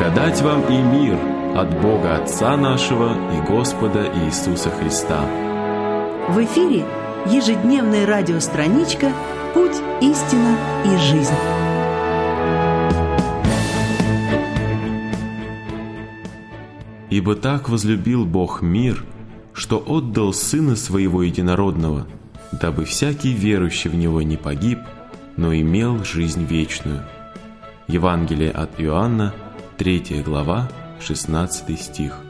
Благодать вам и мир от Бога Отца нашего и Господа Иисуса Христа. В эфире ежедневная радиостраничка «Путь, истина и жизнь». «Ибо так возлюбил Бог мир, что отдал Сына Своего Единородного, дабы всякий верующий в Него не погиб, но имел жизнь вечную». Евангелие от Иоанна, 3 глава, 16 стих.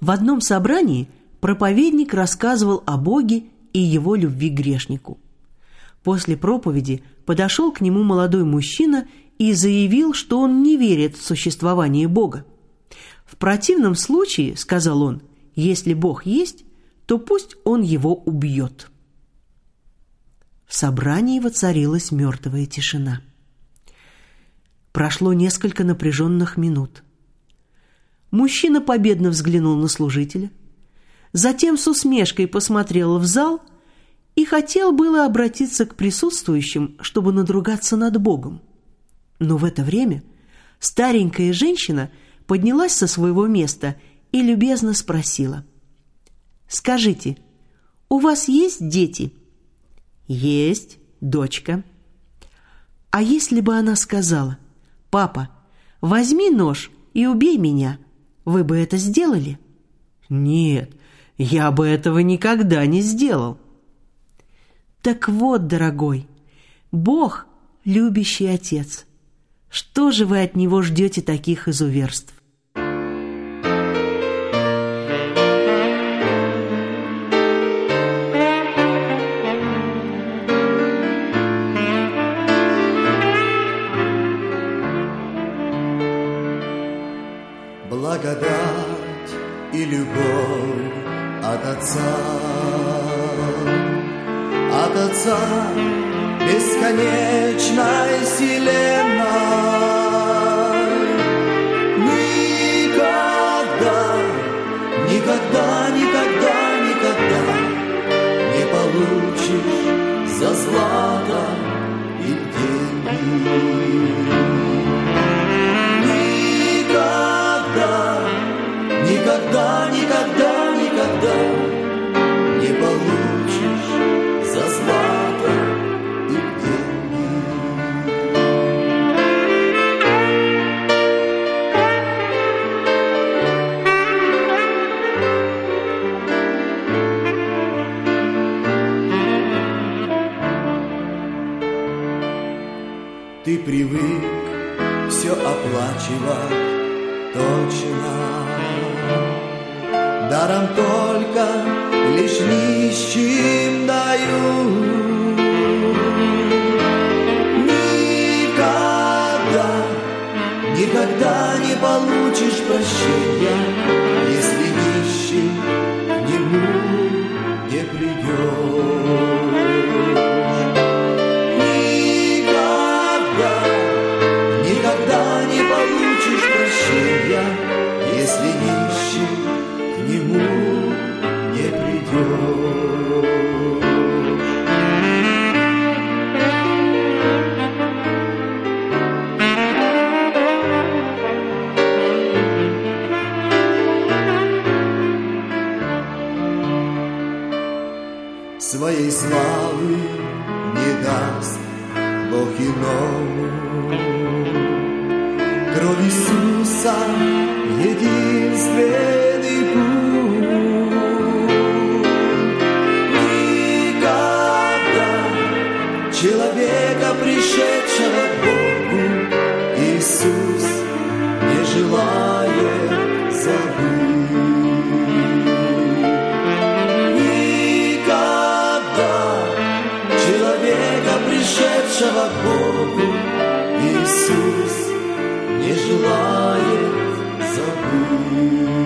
В одном собрании проповедник рассказывал о Боге и его любви к грешнику. После проповеди подошел к нему молодой мужчина и заявил, что он не верит в существование Бога. «В противном случае, — сказал он, — если Бог есть, то пусть он его убьет». В собрании воцарилась мертвая тишина. Прошло несколько напряженных минут. Мужчина победно взглянул на служителя, затем с усмешкой посмотрел в зал и хотел было обратиться к присутствующим, чтобы надругаться над Богом. Но в это время старенькая женщина поднялась со своего места и любезно спросила. «Скажите, у вас есть дети?» «Есть, дочка». А если бы она сказала, «Папа, возьми нож и убей меня», вы бы это сделали? Нет, я бы этого никогда не сделал. Так вот, дорогой, Бог – любящий Отец. Что же вы от Него ждете таких изуверств? От Отца. От Отца бесконечной вселенной. Никогда, никогда, никогда, никогда не получишь за злато и деньги. Привык все оплачивать точно. Даром только лишь нищим даю. Никогда, никогда не получишь прощения, Своей славы не даст Бог иному. Кровь Иисуса — единственный пришедшего к Богу Иисус не желает забыть.